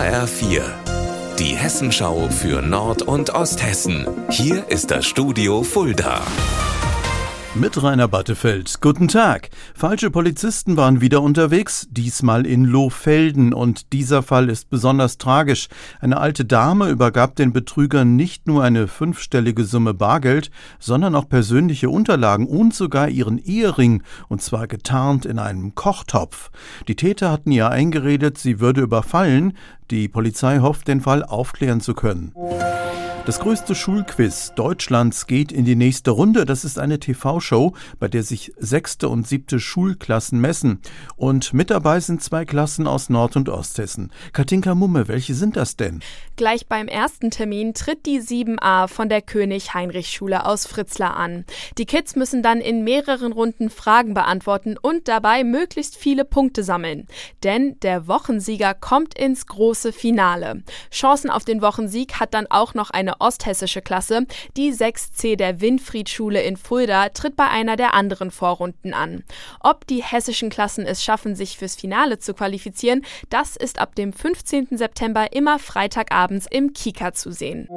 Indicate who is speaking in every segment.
Speaker 1: HR4, die Hessenschau für Nord- und Osthessen. Hier ist das Studio Fulda.
Speaker 2: Mit Rainer Battefeld. Guten Tag. Falsche Polizisten waren wieder unterwegs, diesmal in Lohfelden. Und dieser Fall ist besonders tragisch. Eine alte Dame übergab den Betrügern nicht nur eine fünfstellige Summe Bargeld, sondern auch persönliche Unterlagen und sogar ihren Ehering, und zwar getarnt in einem Kochtopf. Die Täter hatten ihr eingeredet, sie würde überfallen. Die Polizei hofft, den Fall aufklären zu können. Das größte Schulquiz Deutschlands geht in die nächste Runde. Das ist eine TV-Show, bei der sich sechste und siebte Schulklassen messen. Und mit dabei sind zwei Klassen aus Nord- und Osthessen. Katinka Mumme, welche sind das denn?
Speaker 3: Gleich beim ersten Termin tritt die 7a von der König-Heinrich-Schule aus Fritzlar an. Die Kids müssen dann in mehreren Runden Fragen beantworten und dabei möglichst viele Punkte sammeln. Denn der Wochensieger kommt ins große Finale. Chancen auf den Wochensieg hat dann auch noch eine eine osthessische Klasse. Die 6C der Winfriedschule in Fulda tritt bei einer der anderen Vorrunden an. Ob die hessischen Klassen es schaffen, sich fürs Finale zu qualifizieren, das ist ab dem 15. September immer Freitagabends im Kika zu sehen.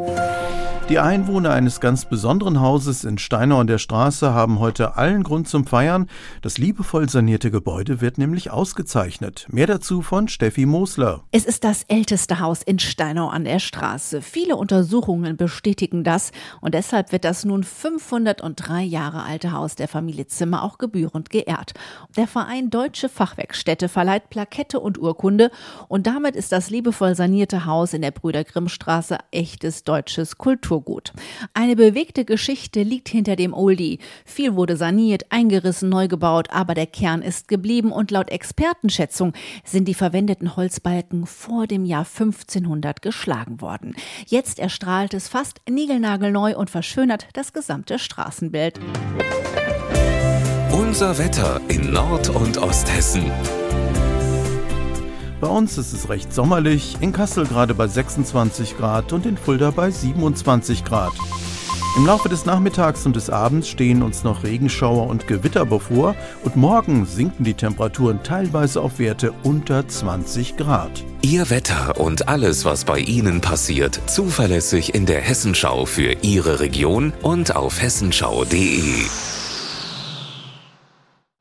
Speaker 2: Die Einwohner eines ganz besonderen Hauses in Steinau an der Straße haben heute allen Grund zum Feiern. Das liebevoll sanierte Gebäude wird nämlich ausgezeichnet. Mehr dazu von Steffi Mosler.
Speaker 4: Es ist das älteste Haus in Steinau an der Straße. Viele Untersuchungen Untersuchungen bestätigen das und deshalb wird das nun 503 Jahre alte Haus der Familie Zimmer auch gebührend geehrt. Der Verein Deutsche Fachwerkstätte verleiht Plakette und Urkunde und damit ist das liebevoll sanierte Haus in der Brüder Grimm Straße echtes deutsches Kulturgut. Eine bewegte Geschichte liegt hinter dem Oldie. Viel wurde saniert, eingerissen, neu gebaut, aber der Kern ist geblieben und laut Expertenschätzung sind die verwendeten Holzbalken vor dem Jahr 1500 geschlagen worden. Jetzt erstrahlt macht es fast niegelnagelneu und verschönert das gesamte Straßenbild.
Speaker 1: Unser Wetter in Nord- und Osthessen.
Speaker 2: Bei uns ist es recht sommerlich, in Kassel gerade bei 26 Grad und in Fulda bei 27 Grad. Im Laufe des Nachmittags und des Abends stehen uns noch Regenschauer und Gewitter bevor und morgen sinken die Temperaturen teilweise auf Werte unter 20 Grad.
Speaker 1: Ihr Wetter und alles, was bei Ihnen passiert, zuverlässig in der Hessenschau für Ihre Region und auf hessenschau.de.